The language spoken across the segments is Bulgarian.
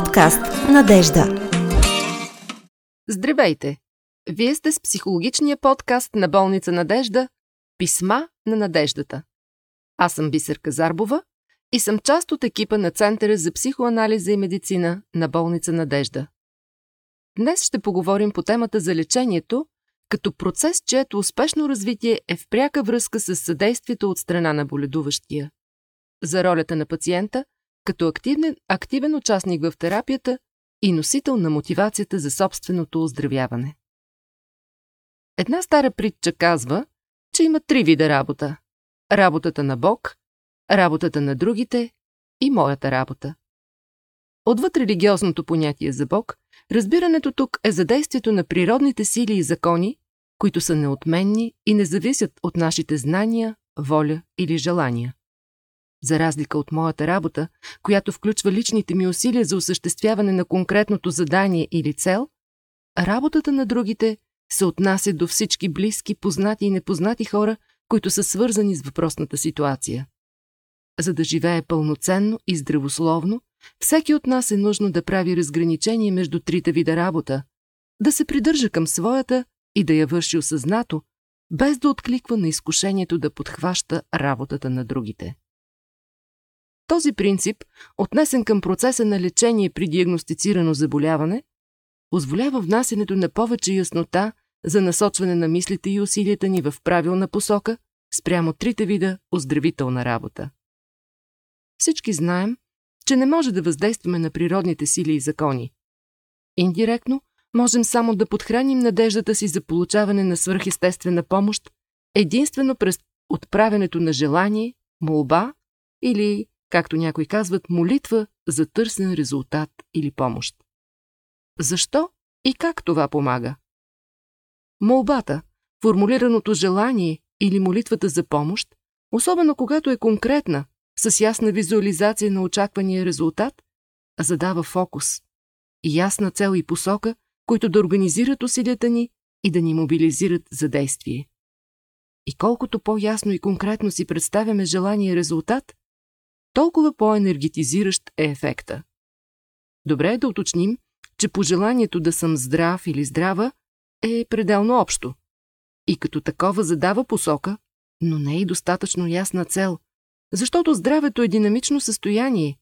Подкаст Надежда. Здравейте! Вие сте с психологичния подкаст на болница Надежда Писма на надеждата. Аз съм Бисерка Зарбова и съм част от екипа на Центъра за психоанализа и медицина на болница Надежда. Днес ще поговорим по темата за лечението, като процес, чието успешно развитие е в пряка връзка с съдействието от страна на боледуващия. За ролята на пациента като активен, активен участник в терапията и носител на мотивацията за собственото оздравяване. Една стара притча казва, че има три вида работа – работата на Бог, работата на другите и моята работа. Отвъд религиозното понятие за Бог, разбирането тук е за действието на природните сили и закони, които са неотменни и не зависят от нашите знания, воля или желания. За разлика от моята работа, която включва личните ми усилия за осъществяване на конкретното задание или цел, работата на другите се отнася до всички близки, познати и непознати хора, които са свързани с въпросната ситуация. За да живее пълноценно и здравословно, всеки от нас е нужно да прави разграничение между трите вида работа, да се придържа към своята и да я върши осъзнато, без да откликва на изкушението да подхваща работата на другите. Този принцип, отнесен към процеса на лечение при диагностицирано заболяване, позволява внасянето на повече яснота за насочване на мислите и усилията ни в правилна посока спрямо трите вида оздравителна работа. Всички знаем, че не може да въздействаме на природните сили и закони. Индиректно можем само да подхраним надеждата си за получаване на свърхестествена помощ единствено през отправянето на желание, молба или, както някои казват, молитва за търсен резултат или помощ. Защо и как това помага? Молбата, формулираното желание или молитвата за помощ, особено когато е конкретна, с ясна визуализация на очаквания резултат, задава фокус ясна цел и посока, които да организират усилията ни и да ни мобилизират за действие. И колкото по-ясно и конкретно си представяме желания резултат, толкова по-енергетизиращ е ефекта. Добре е да уточним, че пожеланието да съм здрав или здрава е пределно общо. И като такова задава посока, но не е и достатъчно ясна цел, защото здравето е динамично състояние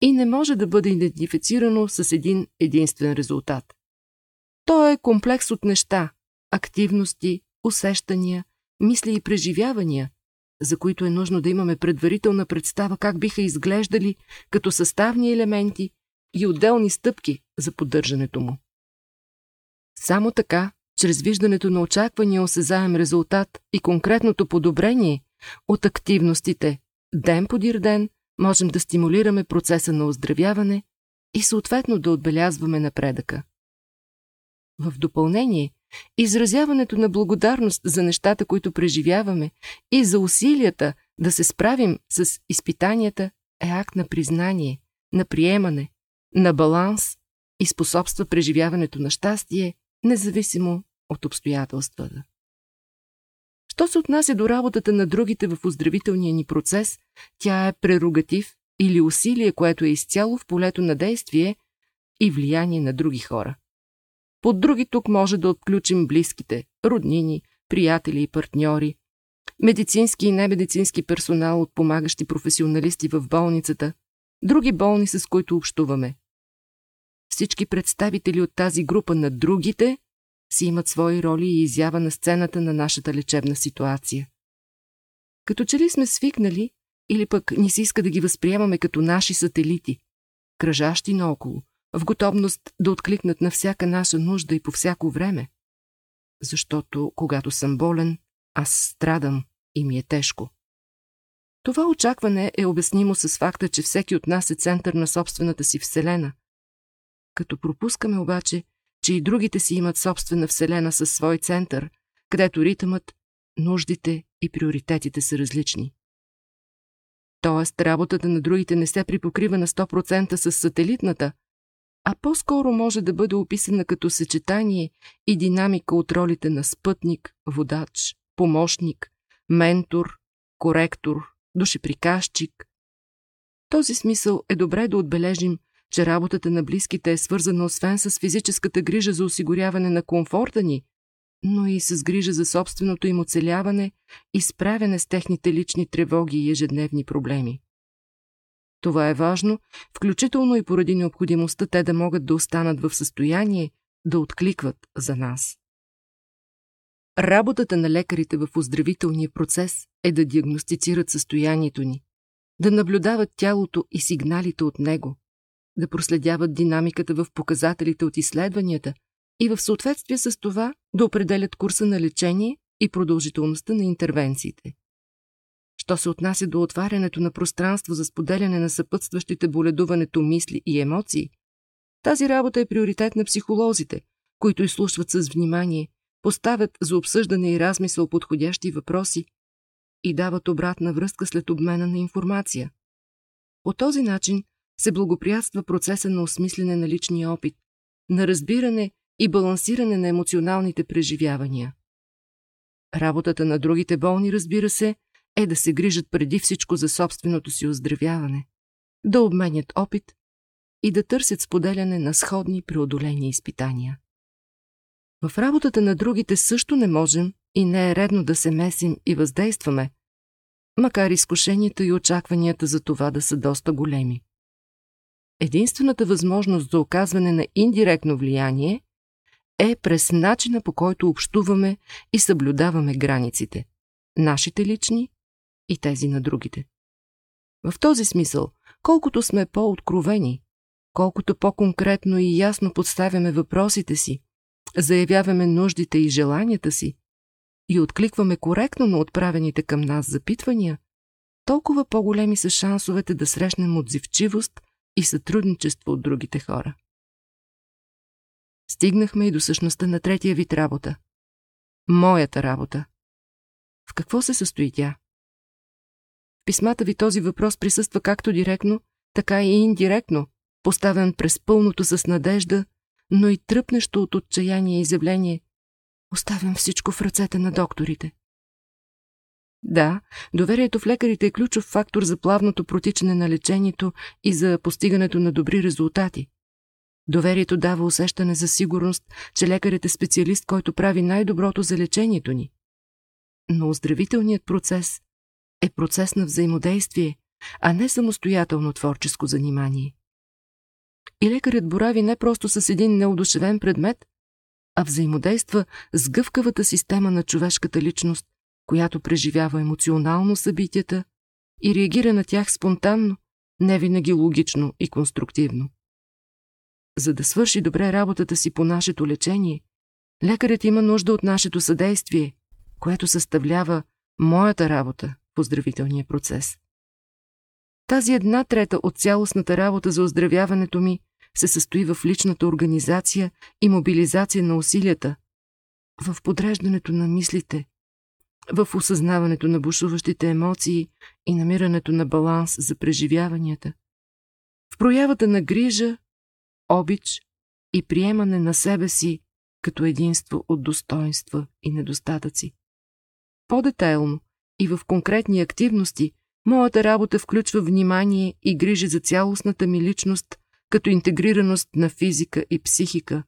и не може да бъде идентифицирано с един единствен резултат. То е комплекс от неща, активности, усещания, мисли и преживявания, за които е нужно да имаме предварителна представа как биха изглеждали като съставни елементи и отделни стъпки за поддържането му. Само така, чрез виждането на очаквания осезаем резултат и конкретното подобрение от активностите ден подир ден можем да стимулираме процеса на оздравяване и съответно да отбелязваме напредъка. В допълнение, изразяването на благодарност за нещата, които преживяваме и за усилията да се справим с изпитанията е акт на признание, на приемане, на баланс и способства преживяването на щастие, независимо от обстоятелствата. Що се отнася до работата на другите в оздравителния ни процес, тя е прерогатив или усилие, което е изцяло в полето на действие и влияние на други хора. Под други тук може да отключим близките, роднини, приятели и партньори, медицински и немедицински персонал от помагащи професионалисти в болницата, други болни, с които общуваме. Всички представители от тази група на другите си имат свои роли и изява на сцената на нашата лечебна ситуация. Като че ли сме свикнали, или пък ни се иска да ги възприемаме като наши сателити, кръжащи наоколо, в готовност да откликнат на всяка наша нужда и по всяко време. Защото, когато съм болен, аз страдам и ми е тежко. Това очакване е обяснимо с факта, че всеки от нас е център на собствената си вселена. Като пропускаме обаче, че и другите си имат собствена вселена със свой център, където ритъмът, нуждите и приоритетите са различни. Тоест, работата на другите не се припокрива на 100% с сателитната, а по-скоро може да бъде описана като съчетание и динамика от ролите на спътник, водач, помощник, ментор, коректор, душеприказчик. В този смисъл е добре да отбележим, че работата на близките е свързана освен с физическата грижа за осигуряване на комфорта ни, но и с грижа за собственото им оцеляване и справяне с техните лични тревоги и ежедневни проблеми. Това е важно, включително и поради необходимостта те да могат да останат в състояние да откликват за нас. Работата на лекарите в оздравителния процес е да диагностицират състоянието ни, да наблюдават тялото и сигналите от него, да проследяват динамиката в показателите от изследванията и в съответствие с това да определят курса на лечение и продължителността на интервенциите. Що се отнася до отварянето на пространство за споделяне на съпътстващите боледуването мисли и емоции, тази работа е приоритет на психолозите, които изслушват с внимание, поставят за обсъждане и размисъл подходящи въпроси и дават обратна връзка след обмена на информация. По този начин се благоприятства процеса на осмислене на личния опит, на разбиране и балансиране на емоционалните преживявания. Работата на другите болни, разбира се, е да се грижат преди всичко за собственото си оздравяване, да обменят опит и да търсят споделяне на сходни преодолени изпитания. В работата на другите също не можем и не е редно да се месим и въздействаме, макар изкушенията и очакванията за това да са доста големи. Единствената възможност за оказване на индиректно влияние е през начина по който общуваме и съблюдаваме границите, нашите лични и тези на другите. В този смисъл, колкото сме по-откровени, колкото по-конкретно и ясно подставяме въпросите си, заявяваме нуждите и желанията си и откликваме коректно на отправените към нас запитвания, толкова по-големи са шансовете да срещнем отзивчивост и сътрудничество от другите хора. Стигнахме и до същността на третия вид работа. Моята работа. В какво се състои тя? Писмата ви този въпрос присъства както директно, така и индиректно, поставен през пълното с надежда, но и тръпнещо от отчаяние изявление. Оставям всичко в ръцете на докторите. Да, доверието в лекарите е ключов фактор за плавното протичане на лечението и за постигането на добри резултати. Доверието дава усещане за сигурност, че лекарят е специалист, който прави най-доброто за лечението ни. Но оздравителният процес е процес на взаимодействие, а не самостоятелно творческо занимание. И лекарят борави не просто с един неодушевен предмет, а взаимодейства с гъвкавата система на човешката личност, която преживява емоционално събитията и реагира на тях спонтанно, не винаги логично и конструктивно. За да свърши добре работата си по нашето лечение, лекарят има нужда от нашето съдействие, което съставлява моята работа в оздравителния процес. Тази една трета от цялостната работа за оздравяването ми се състои в личната организация и мобилизация на усилията, в подреждането на мислите, в осъзнаването на бушуващите емоции и намирането на баланс за преживяванията, в проявата на грижа, обич и приемане на себе си като единство от достоинства и недостатъци. По-детайлно и в конкретни активности, моята работа включва внимание и грижа за цялостната ми личност като интегрираност на физика и психика,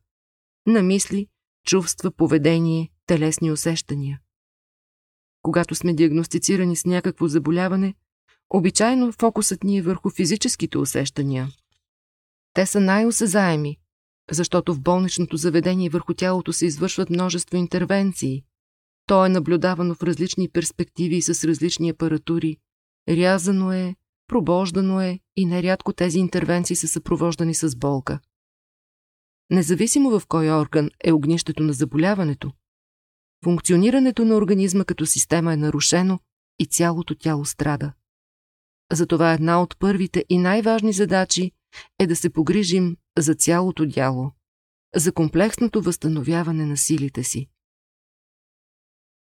на мисли, чувства, поведение, телесни усещания. Когато сме диагностицирани с някакво заболяване, обичайно фокусът ни е върху физическите усещания. Те са най-осезаеми, защото в болничното заведение върху тялото се извършват множество интервенции. То е наблюдавано в различни перспективи и с различни апаратури. Рязано е, пробождано е и нерядко тези интервенции са съпровождани с болка. Независимо в кой орган е огнището на заболяването, функционирането на организма като система е нарушено и цялото тяло страда. Затова една от първите и най-важни задачи е да се погрижим за цялото дяло, за комплексното възстановяване на силите си.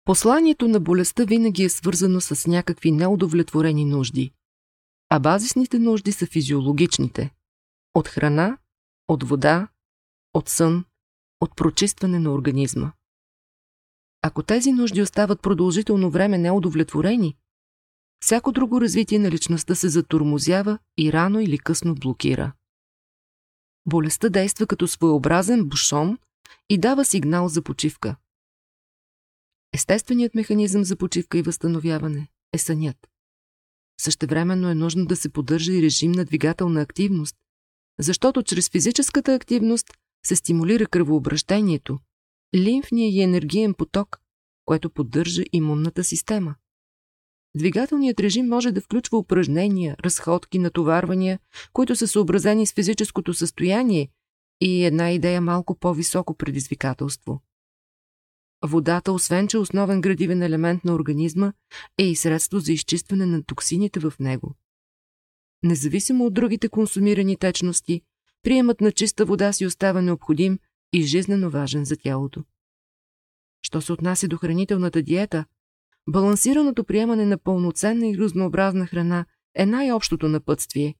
Посланието на болестта винаги е свързано с някакви неудовлетворени нужди, а базисните нужди са физиологичните – от храна, от вода, от сън, от прочистване на организма. Ако тези нужди остават продължително време неудовлетворени, всяко друго развитие на личността се затурмозява и рано или късно блокира. Болестта действа като своеобразен бушон и дава сигнал за почивка. Естественият механизъм за почивка и възстановяване е сънят. Същевременно е нужно да се поддържа и режим на двигателна активност, защото чрез физическата активност се стимулира кръвообращението, лимфния и енергиен поток, което поддържа имунната система. Двигателният режим може да включва упражнения, разходки, натоварвания, които са съобразени с физическото състояние и една идея малко по-високо предизвикателство. Водата, освен че е основен градивен елемент на организма, е и средство за изчистване на токсините в него. Независимо от другите консумирани течности, приемът на чиста вода си остава необходим и жизненно важен за тялото. Що се отнася до хранителната диета, балансираното приемане на пълноценна и разнообразна храна е най-общото напътствие,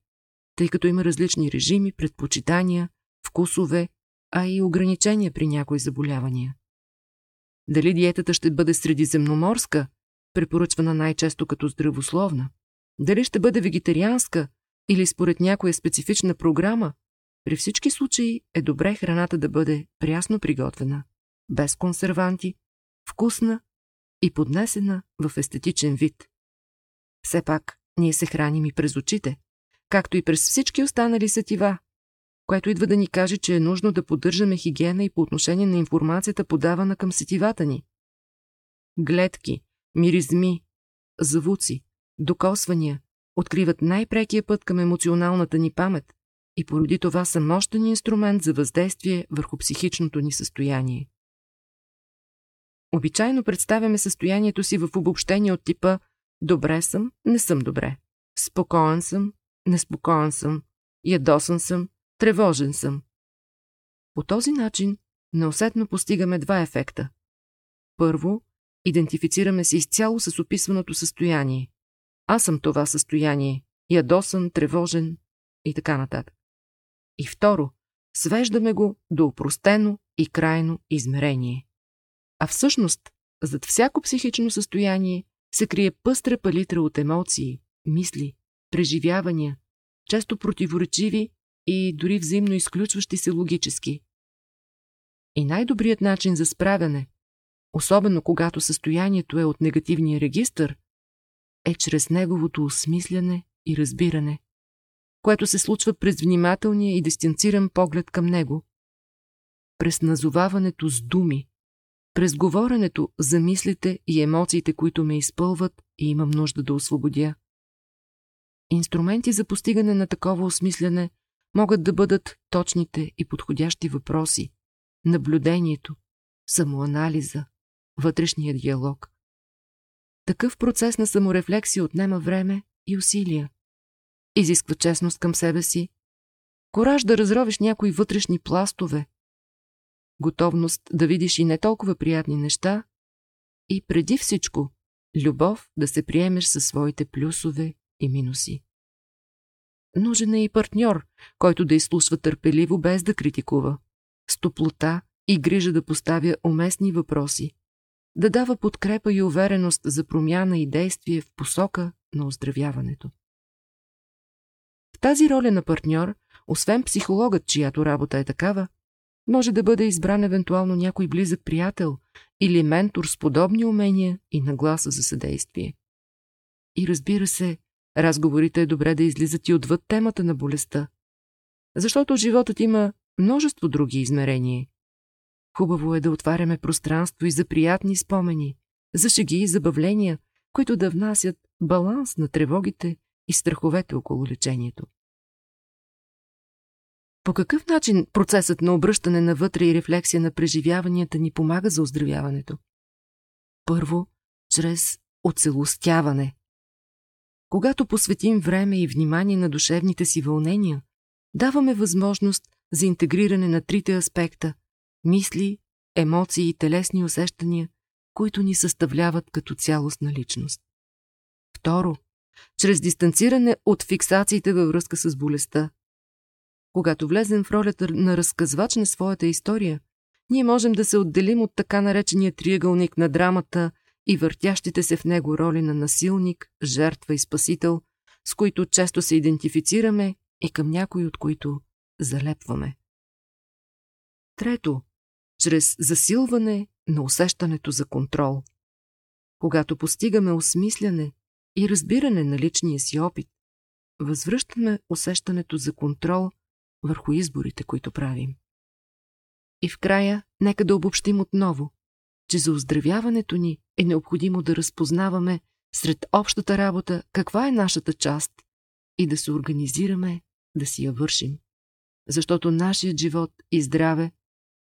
тъй като има различни режими, предпочитания, вкусове, а и ограничения при някои заболявания. Дали диетата ще бъде средиземноморска, препоръчвана най-често като здравословна, дали ще бъде вегетарианска или според някоя специфична програма, при всички случаи е добре храната да бъде прясно приготвена, без консерванти, вкусна и поднесена в естетичен вид. Все пак, ние се храним и през очите, както и през всички останали сетива, което идва да ни каже, че е нужно да поддържаме хигиена и по отношение на информацията подавана към сетивата ни. Гледки, миризми, звуци, докосвания откриват най-прекия път към емоционалната ни памет и поради това са мощен инструмент за въздействие върху психичното ни състояние. Обичайно представяме състоянието си в обобщение от типа «добре съм, не съм добре», «спокоен съм, неспокоен съм», «ядосан съм, тревожен съм». По този начин неусетно постигаме два ефекта. Първо, идентифицираме се изцяло с описваното състояние. Аз съм това състояние, ядосан, тревожен и така нататък. И второ, свеждаме го до упростено и крайно измерение. А всъщност, зад всяко психично състояние се крие пъстра палитра от емоции, мисли, преживявания, често противоречиви и дори взаимно изключващи се логически. И най-добрият начин за справяне, особено когато състоянието е от негативния регистър, е чрез неговото осмисляне и разбиране, което се случва през внимателния и дистанциран поглед към него, през назоваването с думи, през говоренето за мислите и емоциите, които ме изпълват и имам нужда да освободя. Инструменти за постигане на такова осмислене могат да бъдат точните и подходящи въпроси, наблюдението, самоанализа, вътрешния диалог. Такъв процес на саморефлексия отнема време и усилия. Изисква честност към себе си, кораж да разровиш някои вътрешни пластове, готовност да видиш и не толкова приятни неща и преди всичко любов да се приемеш със своите плюсове и минуси. Нужен е и партньор, който да изслушва търпеливо без да критикува, с топлота и грижа да поставя уместни въпроси, да дава подкрепа и увереност за промяна и действие в посока на оздравяването. В тази роля на партньор, освен психологът, чиято работа е такава, може да бъде избран евентуално някой близък приятел или ментор с подобни умения и нагласа за съдействие. И разбира се, разговорите е добре да излизат и отвъд темата на болестта, защото животът има множество други измерения. Хубаво е да отваряме пространство и за приятни спомени, за шеги и забавления, които да внасят баланс на тревогите и страховете около лечението. По какъв начин процесът на обръщане навътре и рефлексия на преживяванията ни помага за оздравяването? Първо, чрез оцелостяване. Когато посветим време и внимание на душевните си вълнения, даваме възможност за интегриране на трите аспекта – мисли, емоции и телесни усещания, които ни съставляват като цялостна личност. Второ, чрез дистанциране от фиксациите във връзка с болестта, когато влезем в ролята на разказвач на своята история, ние можем да се отделим от така наречения триъгълник на драмата и въртящите се в него роли на насилник, жертва и спасител, с които често се идентифицираме и към някои от които залепваме. Трето, чрез засилване на усещането за контрол. Когато постигаме осмисляне и разбиране на личния си опит, възвръщаме усещането за контрол върху изборите, които правим. И в края, нека да обобщим отново, че за оздравяването ни е необходимо да разпознаваме сред общата работа каква е нашата част и да се организираме да си я вършим. Защото нашият живот и здраве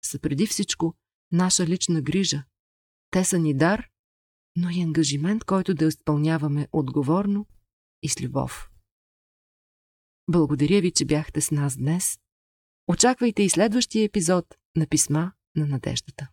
са преди всичко наша лична грижа. Те са ни дар, но и ангажимент, който да изпълняваме отговорно и с любов. Благодаря ви, че бяхте с нас днес. Очаквайте и следващия епизод на Писма на надеждата.